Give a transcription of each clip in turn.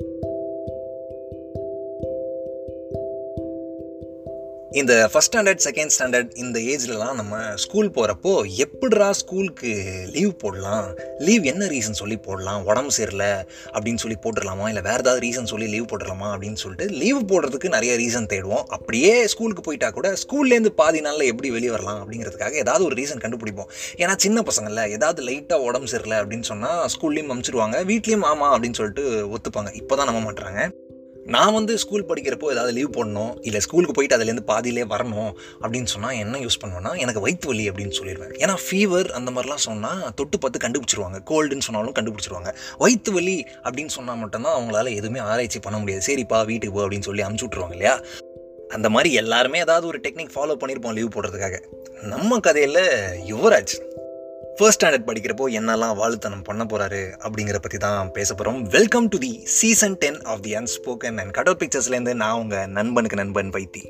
Thank you. இந்த first standard second standard இந்த ஏஜ்லலாம் நம்ம ஸ்கூல் போகிறப்போ எப்படிரா ஸ்கூலுக்கு லீவ் போடலாம்? லீவ் என்ன ரீசன் சொல்லி போடலாம்? உடம்பு சரியில்லை அப்படின்னு சொல்லி போட்டுடலாமா? இல்லை வேறு ஏதாவது ரீசன் சொல்லி லீவ் போட்டுடலாமா அப்படின்னு சொல்லிட்டு லீவ் போடுறதுக்கு நிறைய ரீசன் தேடுவோம். அப்படியே ஸ்கூலுக்கு போயிட்டா கூட ஸ்கூல்லேருந்து பாதி நாளில் எப்படி வெளியே வரலாம் அப்படிங்கிறதுக்காக ஏதாவது ஒரு ரீசன் கண்டுபிடிப்போம். ஏன்னா சின்ன பசங்கள்ல ஏதாவது லைட்டாக உடம்பு சரியில்லை அப்படின்னு சொன்னால் ஸ்கூல்லேயும் அமுச்சிடுவாங்க வீட்லேயும் ஆமா அப்படின்னு சொல்லிட்டு ஒத்துப்பாங்க. இப்போ தான் நம்ப மாட்டுறாங்க நான் வந்து ஸ்கூல் படிக்கிறப்போ ஏதாவது லீவ் போடணும் இல்லை ஸ்கூலுக்கு போயிட்டு அதுலேருந்து பாதியிலே வரணும் அப்படின்னு சொன்னால் என்ன யூஸ் பண்ணுவேன்னா எனக்கு வயிற்று வலி அப்படின்னு சொல்லிடுவேன். ஏன்னா ஃபீவர் அந்த மாதிரிலாம் சொன்னால் தொட்டு பார்த்து கண்டுபிடிச்சிருவாங்க. கோல்டுன்னு சொன்னாலும் கண்டுபிடிச்சிருவாங்க. வயிற்று வலி அப்படின்னு சொன்னால் மட்டும்தான் அவங்களால எதுவுமே ஆராய்ச்சி பண்ண முடியாது. சரிப்பா வீட்டுக்கு போ அப்படின்னு சொல்லி அமுச்சு விட்ருவாங்க இல்லையா? அந்த மாதிரி எல்லாருமே ஏதாவது ஒரு டெக்னிக் ஃபாலோ பண்ணியிருப்போம் லீவ் போடுறதுக்காக. நம்ம கதையில் யுவராஜ் ஃபர்ஸ்ட் ஸ்டாண்டர்ட் படிக்கிறப்போ என்னெல்லாம் வாழ்த்தனம் பண்ண போகிறாரு அப்படிங்கிற பற்றி தான் பேச போகிறோம் welcome to the season ten of the unspoken and Kadavul பிக்சர்ஸ்லேருந்து நான் உங்கள் நண்பனுக்கு நண்பன் பைத்தி.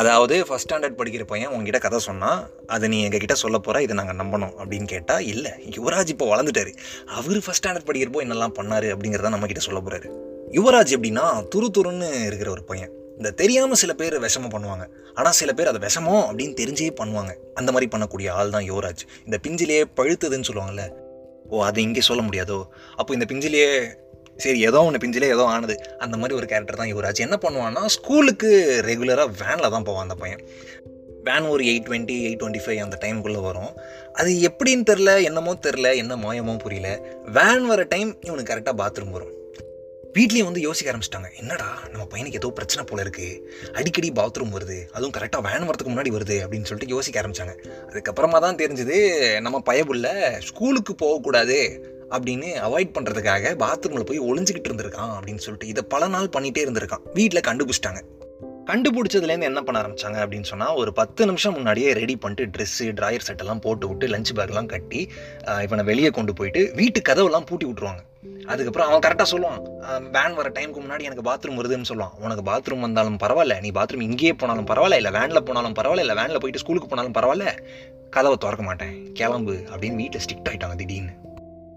அதாவது ஃபஸ்ட் ஸ்டாண்டர்ட் படிக்கிற பையன் உங்ககிட்ட கதை சொன்னால் அதை நீ எங்ககிட்ட சொல்ல போகிற இதை நாங்கள் நம்பணும் அப்படின்னு கேட்டால் இல்லை யுவராஜ் இப்போ வளர்ந்துட்டாரு. அவர் ஃபஸ்ட் ஸ்டாண்டர்ட் படிக்கிறப்போ என்னெல்லாம் பண்ணார் அப்படிங்கிறத நம்மக்கிட்ட சொல்ல போகிறாரு யுவராஜ் எப்படின்னா துரு துருன்னு இருக்கிற ஒரு பையன். இந்த தெரியாமல் சில பேர் விஷமம் பண்ணுவாங்க. ஆனால் சில பேர் அதை விஷமோ அப்படின்னு தெரிஞ்சே பண்ணுவாங்க. அந்த மாதிரி பண்ணக்கூடிய ஆள் தான் யுவராஜ். இந்த பிஞ்சிலேயே பழுத்ததுன்னு சொல்லுவாங்கல்ல. ஓ அது இங்கே சொல்ல முடியாதோ? அப்போ இந்த பிஞ்சிலேயே சரி ஏதோ ஒன்று பிஞ்சிலே ஏதோ ஆனது. அந்த மாதிரி ஒரு கேரக்டர் தான் யுவராஜ். என்ன பண்ணுவான்னா ஸ்கூலுக்கு ரெகுலராக வேனில் தான் போவான் அந்த பையன். வேன் ஒரு eight twenty eight twenty five அந்த டைமுக்குள்ளே வரும். அது எப்படின்னு தெரில என்னமோ தெரில என்ன மாயமோ புரியல. வேன் வர டைம் இவனுக்கு கரெக்டாக பாத்ரூம் வரும். வீட்லேயும் வந்து யோசிக்க ஆரம்பிச்சிட்டாங்க. என்னடா நம்ம பையனுக்கு ஏதோ பிரச்சனை போல இருக்கு. அடிக்கடி பாத்ரூம் வருது. அதுவும் கரெக்டாக வேன் வரதுக்கு முன்னாடி வருது. அப்படின்னு சொல்லிட்டு யோசிக்க ஆரம்பிச்சாங்க. அதுக்கப்புறமா தான் தெரிஞ்சது நம்ம பயபுள்ள ஸ்கூலுக்கு போகக்கூடாது. அப்படின்னு அவாய்ட் பண்ணுறதுக்காக பாத்ரூமில் போய் ஒளிஞ்சிக்கிட்டு இருந்திருக்கான் அப்படின்னு சொல்லிட்டு இதை பல நாள் பண்ணிகிட்டே இருந்திருக்கான். வீட்டில் கண்டுபிடிச்சிட்டாங்க. கண்டுபிடிச்சதுலேருந்து என்ன பண்ண ஆரம்பிச்சாங்க அப்படின்னு சொன்னால் ஒரு பத்து நிமிஷம் முன்னாடியே ரெடி பண்ணிட்டு ட்ரெஸ்ஸு ட்ராயர் செட்டெல்லாம் போட்டு விட்டு லஞ்ச் பேக்லாம் கட்டி இவனை வெளியே கொண்டு போயிட்டு வீட்டு கதவெல்லாம் பூட்டி விட்ருவாங்க அதுக்கப்புறம் அவன் கரெக்டாக சொல்லுவான். வேன் வர டைமுக்கு முன்னாடி எனக்கு பாத்ரூம் வருதுன்னு சொல்லுவான். உனக்கு பாத்ரூம் வந்தாலும் பரவாயில்ல. நீ பாத்ரூம் இங்கேயே போனாலும் பரவாயில்ல. இல்லை வேனில் போனாலும் பரவாயில்ல. இல்லை வேனில் போயிட்டு ஸ்கூலுக்கு போனாலும் பரவாயில்ல. கதவை திறக்க மாட்டேன். கிளம்பு அப்படின்னு வீட்டில் ஸ்ட்ரிக்ட் ஆகிட்டாங்க திடீர்னு.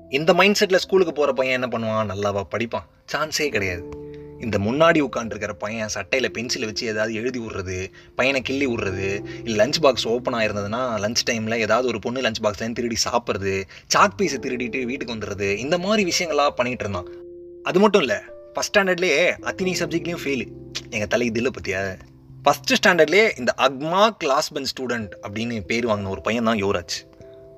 இந்த மைண்ட் செட்டில் ஸ்கூலுக்கு போகிற பையன் என்ன பண்ணுவான்? நல்லாவா படிப்பான். சான்ஸே கிடையாது. இந்த முன்னாடி உட்காந்துருக்கிற பையன் சட்டையில் பென்சிலை வச்சு ஏதாவது எழுதி விட்றது பையனை கிள்ளி விட்றது இல்லை லஞ்ச் பாக்ஸ் ஓப்பன் ஆயிருந்ததுன்னா லஞ்ச் டைமில் ஏதாவது ஒரு பொண்ணு லஞ்ச் பாக்ஸ்லேருந்து திருடி சாப்பிட்றது சாக் பீஸை திருடிட்டு வீட்டுக்கு வந்துடுறது இந்த மாதிரி விஷயங்களாக பண்ணிகிட்டு இருந்தான். அது மட்டும் இல்லை ஃபஸ்ட் ஸ்டாண்டர்ட்லேயே அத்தினி சப்ஜெக்ட்லேயும் ஃபெயிலு எங்கள் தலை இதில் பற்றியா ஃபஸ்ட்டு ஸ்டாண்டர்ட்லேயே இந்த அக்மா கிளாஸ் பென் ஸ்டூடெண்ட் அப்படின்னு பேர் வாங்கின ஒரு பையன் தான் யுவராஜ்.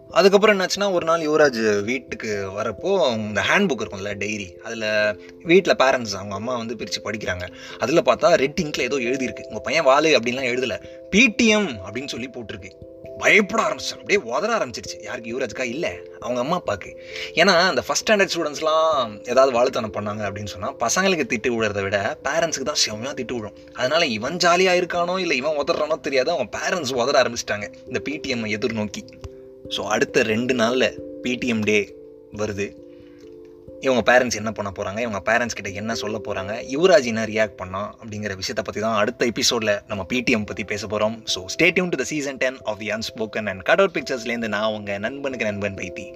அதுக்கப்புறம் என்னாச்சுன்னா ஒரு நாள் யுவராஜ் வீட்டுக்கு வரப்போ இந்த ஹேண்ட் புக் இருக்கும்ல டைரி அதில் வீட்டில் பேரண்ட்ஸ் அவங்க அம்மா வந்து பிரித்து படிக்கிறாங்க. அதில் பார்த்தா ரெட் இங்கில் ஏதோ எழுதியிருக்கு. உங்கள் பையன் வாலு அப்படின்லாம் எழுதலை. பிடிஎம் அப்படின்னு சொல்லி போட்டிருக்கு. பயப்பட ஆரம்பிச்சான் அப்படியே உதற ஆரம்பிச்சிருச்சு. யாருக்கு? யுவராஜ்க்கா? இல்லை. அவங்க அம்மா அப்பாவுக்கு ஏன்னா அந்த ஃபஸ்ட் ஸ்டாண்டர்ட் ஸ்டூடெண்ட்ஸ்லாம் ஏதாவது வாழ்த்தனம் பண்ணாங்க அப்படின்னு சொன்னால் பசங்களுக்கு திட்டு விடுறத விட பேரண்ட்ஸுக்கு தான் செம்மையாக திட்டு விடும் அதனால இவன் ஜாலியாக இருக்கானோ இல்லை இவன் உதறானோ தெரியாது. அவன் பேரண்ட்ஸ் உதற ஆரம்பிச்சிட்டாங்க. இந்த பிடிஎம் எதிர்நோக்கி. ஸோ அடுத்த ரெண்டு நாளில் பிடிஎம் டே வருது. இவங்க பேரண்ட்ஸ் என்ன பண்ண போகிறாங்க இவங்க பேரண்ட்ஸ் கிட்ட என்ன சொல்ல போகிறாங்க யுவராஜ் என்ன ரியாக்ட் பண்ணான் அப்படிங்கிற விஷயத்தை பற்றி தான் அடுத்த எபிசோடில் நம்ம பிடிஎம் பற்றி பேச போகிறோம் so stay tune to the season ten of the unspoken and Kadavul பிக்சர்ஸ்லேருந்து நான் உங்கள் நண்பனுக்கு நண்பன் பைத்தி.